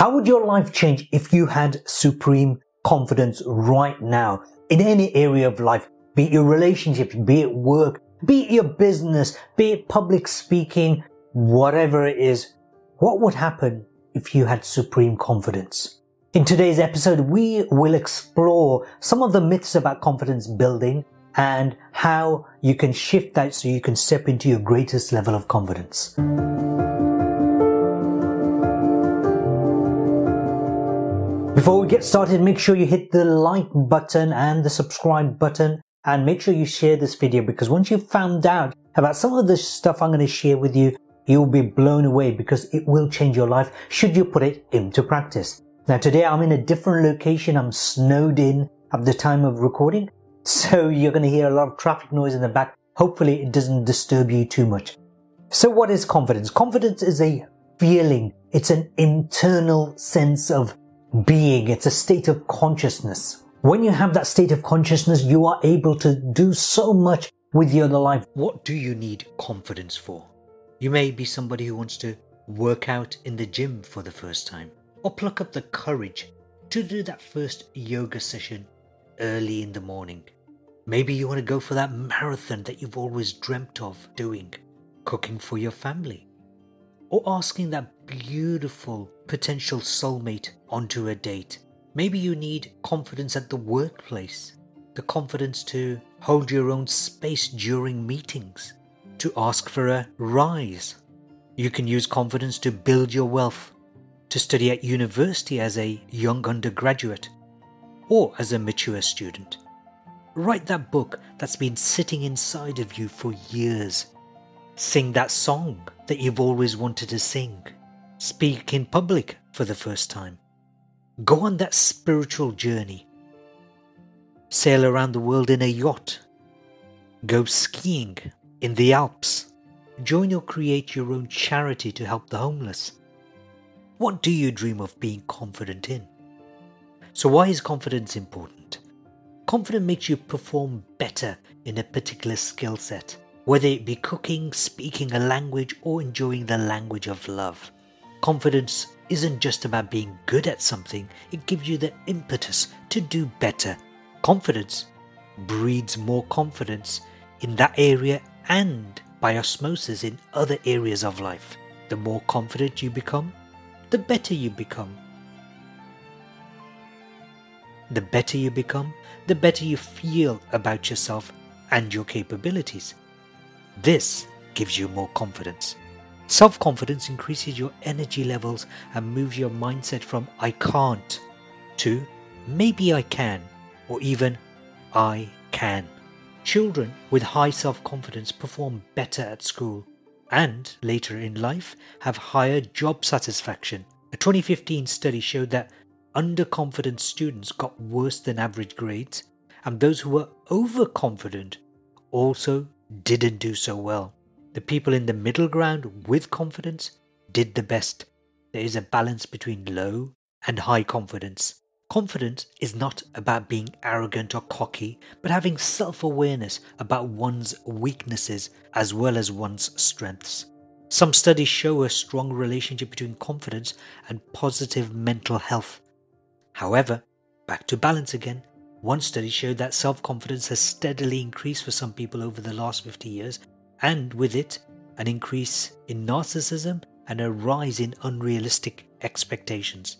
How would your life change if you had supreme confidence right now in any area of life? Be it your relationships, be it work, be it your business, be it public speaking, whatever it is. What would happen if you had supreme confidence? In today's episode, we will explore some of the myths about confidence building and how you can shift that so you can step into your greatest level of confidence. Before we get started, make sure you hit the like button and the subscribe button and make sure you share this video because once you've found out about some of the stuff I'm going to share with you, you'll be blown away because it will change your life should you put it into practice. Now today I'm in a different location. I'm snowed in at the time of recording. So you're going to hear a lot of traffic noise in the back. Hopefully it doesn't disturb you too much. So what is confidence? Confidence is a feeling. It's an internal sense of being. It's a state of consciousness. When you have that state of consciousness, you are able to do so much with your life. What do you need confidence for? You may be somebody who wants to work out in the gym for the first time, or pluck up the courage to do that first yoga session early in the morning. Maybe you want to go for that marathon that you've always dreamt of doing, cooking for your family, or asking that beautiful potential soulmate onto a date. Maybe you need confidence at the workplace, the confidence to hold your own space during meetings, to ask for a rise. You can use confidence to build your wealth, to study at university as a young undergraduate, or as a mature student. Write that book that's been sitting inside of you for years. Sing that song that you've always wanted to sing. Speak in public for the first time. Go on that spiritual journey. Sail around the world in a yacht. Go skiing in the Alps. Join or create your own charity to help the homeless. What do you dream of being confident in? So, why is confidence important? Confidence makes you perform better in a particular skill set whether it be cooking, speaking a language, or enjoying the language of love. Confidence isn't just about being good at something, it gives you the impetus to do better. Confidence breeds more confidence in that area and by osmosis in other areas of life. The more confident you become, the better you become. The better you become, the better you feel about yourself and your capabilities. This gives you more confidence. Self confidence increases your energy levels and moves your mindset from I can't to maybe I can or even I can. Children with high self confidence perform better at school and later in life have higher job satisfaction. A 2015 study showed that underconfident students got worse than average grades, and those who were overconfident also didn't do so well. The people in the middle ground with confidence did the best. There is a balance between low and high confidence. Confidence is not about being arrogant or cocky, but having self awareness about one's weaknesses as well as one's strengths. Some studies show a strong relationship between confidence and positive mental health. However, back to balance again, one study showed that self confidence has steadily increased for some people over the last 50 years, and with it, an increase in narcissism and a rise in unrealistic expectations.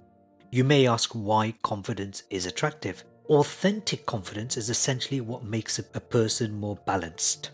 You may ask why confidence is attractive. Authentic confidence is essentially what makes a person more balanced.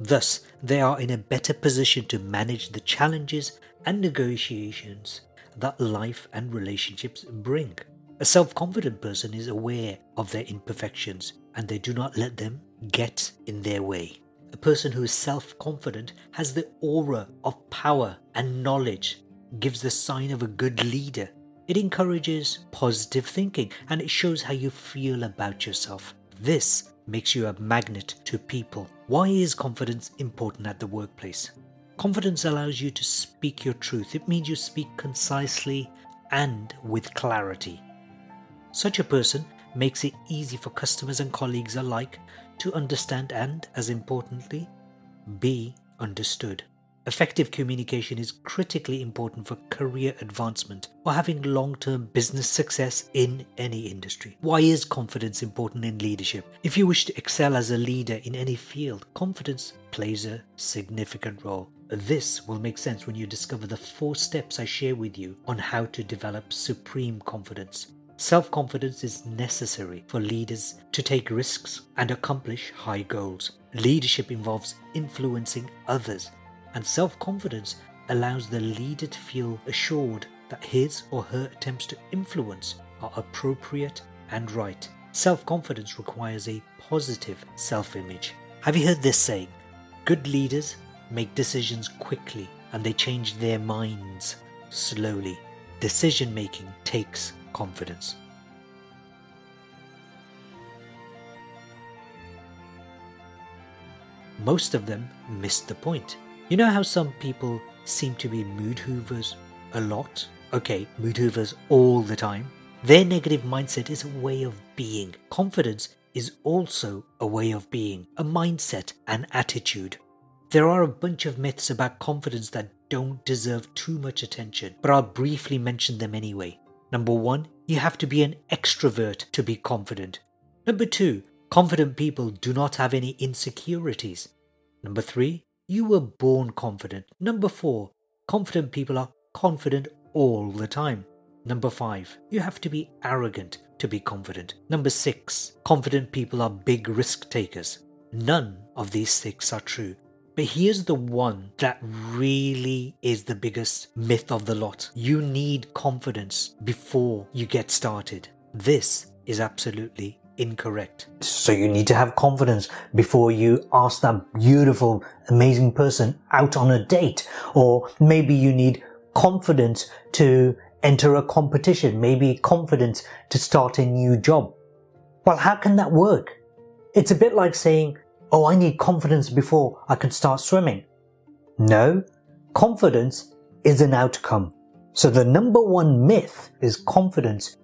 Thus, they are in a better position to manage the challenges and negotiations that life and relationships bring. A self confident person is aware of their imperfections and they do not let them get in their way. A person who is self confident has the aura of power and knowledge, gives the sign of a good leader. It encourages positive thinking and it shows how you feel about yourself. This makes you a magnet to people. Why is confidence important at the workplace? Confidence allows you to speak your truth. It means you speak concisely and with clarity. Such a person makes it easy for customers and colleagues alike to understand and, as importantly, be understood. Effective communication is critically important for career advancement or having long term business success in any industry. Why is confidence important in leadership? If you wish to excel as a leader in any field, confidence plays a significant role. This will make sense when you discover the four steps I share with you on how to develop supreme confidence. Self confidence is necessary for leaders to take risks and accomplish high goals. Leadership involves influencing others and self confidence allows the leader to feel assured that his or her attempts to influence are appropriate and right. Self confidence requires a positive self image. Have you heard this saying? Good leaders make decisions quickly and they change their minds slowly. Decision making takes confidence. Most of them miss the point. You know how some people seem to be mood hoovers a lot? Okay, mood hoovers all the time. Their negative mindset is a way of being. Confidence is also a way of being, a mindset, an attitude. There are a bunch of myths about confidence that don't deserve too much attention, but I'll briefly mention them anyway. Number one, you have to be an extrovert to be confident. Number two, confident people do not have any insecurities. Number three, you were born confident. Number four, confident people are confident all the time. Number five, you have to be arrogant to be confident. Number six, confident people are big risk takers. None of these six are true. But here's the one that really is the biggest myth of the lot. You need confidence before you get started. This is absolutely incorrect. So you need to have confidence before you ask that beautiful, amazing person out on a date. Or maybe you need confidence to enter a competition, maybe confidence to start a new job. Well, how can that work? It's a bit like saying, Oh, I need confidence before I can start swimming. No, confidence is an outcome. So the number one myth is confidence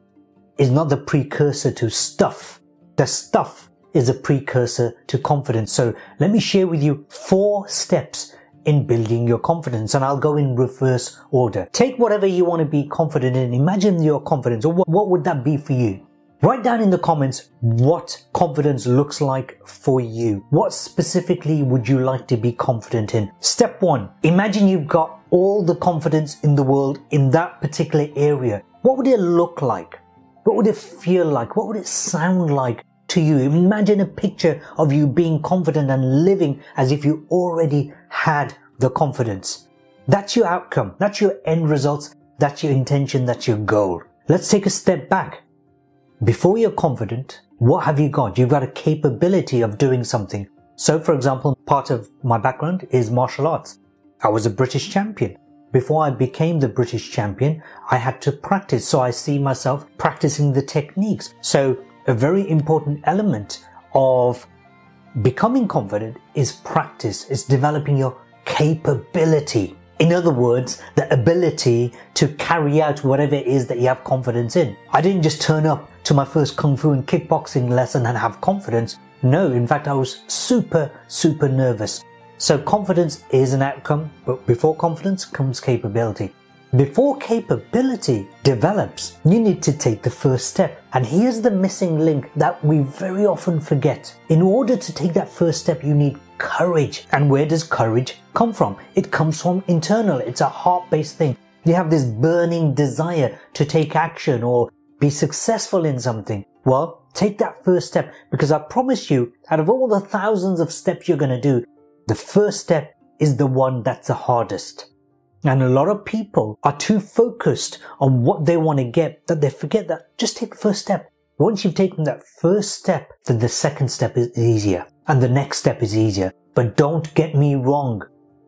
is not the precursor to stuff the stuff is a precursor to confidence. So let me share with you four steps in building your confidence and I'll go in reverse order. Take whatever you want to be confident in. Imagine your confidence or what, what would that be for you? Write down in the comments what confidence looks like for you. What specifically would you like to be confident in? Step one, imagine you've got all the confidence in the world in that particular area. What would it look like? What would it feel like? What would it sound like to you? Imagine a picture of you being confident and living as if you already had the confidence. That's your outcome. That's your end results. That's your intention. That's your goal. Let's take a step back. Before you're confident, what have you got? You've got a capability of doing something. So, for example, part of my background is martial arts. I was a British champion before I became the British champion, I had to practice. So I see myself practicing the techniques. So a very important element of becoming confident is practice. It's developing your capability. In other words, the ability to carry out whatever it is that you have confidence in. I didn't just turn up to my first kung fu and kickboxing lesson and have confidence. No, in fact, I was super, super nervous. So confidence is an outcome, but before confidence comes capability. Before capability develops, you need to take the first step. And here's the missing link that we very often forget. In order to take that first step, you need courage. And where does courage come from? It comes from internal. It's a heart-based thing. You have this burning desire to take action or be successful in something. Well, take that first step because I promise you, out of all the thousands of steps you're going to do, the first step is the one that's the hardest. And a lot of people are too focused on what they want to get that they forget that just take the first step. Once you've taken that first step, then the second step is easier and the next step is easier. But don't get me wrong.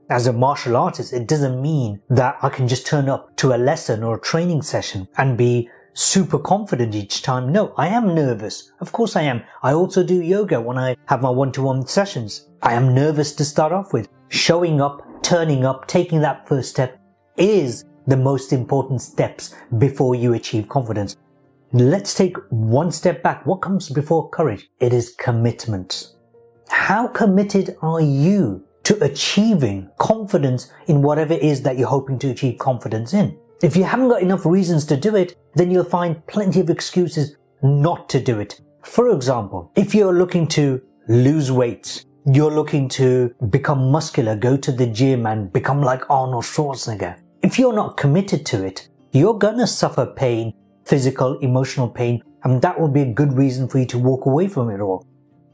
As a martial artist, it doesn't mean that I can just turn up to a lesson or a training session and be super confident each time. No, I am nervous. Of course I am. I also do yoga when I have my one-to-one sessions. I am nervous to start off with. Showing up, turning up, taking that first step is the most important steps before you achieve confidence. Let's take one step back. What comes before courage? It is commitment. How committed are you to achieving confidence in whatever it is that you're hoping to achieve confidence in. If you haven't got enough reasons to do it, then you'll find plenty of excuses not to do it. For example, if you're looking to lose weight, you're looking to become muscular, go to the gym and become like Arnold Schwarzenegger. If you're not committed to it, you're gonna suffer pain, physical, emotional pain, and that will be a good reason for you to walk away from it all.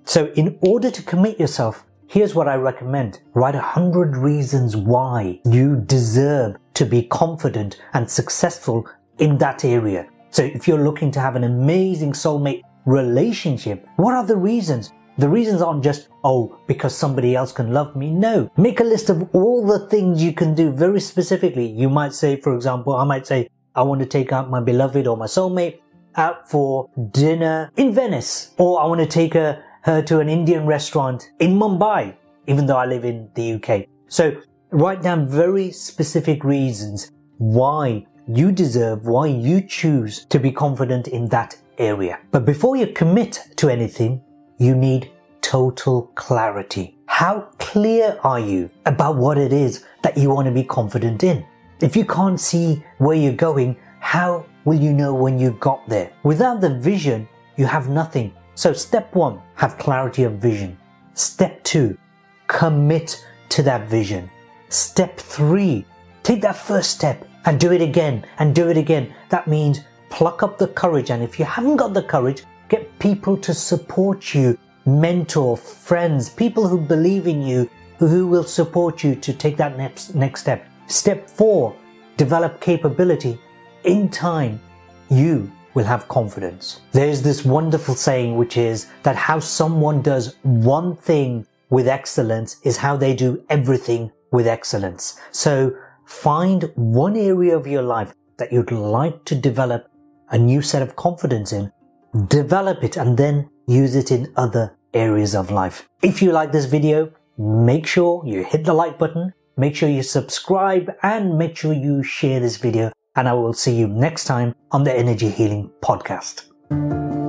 So in order to commit yourself, here's what I recommend. Write a hundred reasons why you deserve to be confident and successful in that area. So if you're looking to have an amazing soulmate relationship, what are the reasons? The reasons aren't just, oh, because somebody else can love me. No. Make a list of all the things you can do very specifically. You might say, for example, I might say, I want to take out my beloved or my soulmate out for dinner in Venice, or I want to take her, her to an Indian restaurant in Mumbai, even though I live in the UK. So write down very specific reasons why you deserve, why you choose to be confident in that area. But before you commit to anything, you need total clarity. How clear are you about what it is that you want to be confident in? If you can't see where you're going, how will you know when you got there? Without the vision, you have nothing. So step one, have clarity of vision. Step two, commit to that vision. Step three, take that first step and do it again and do it again. That means pluck up the courage. And if you haven't got the courage, get people to support you, mentor, friends, people who believe in you, who will support you to take that next, next step. Step four, develop capability. In time, you will have confidence. There's this wonderful saying, which is that how someone does one thing with excellence is how they do everything with excellence. So find one area of your life that you'd like to develop a new set of confidence in, develop it and then use it in other areas of life. If you like this video, make sure you hit the like button, make sure you subscribe and make sure you share this video and I will see you next time on the Energy Healing Podcast.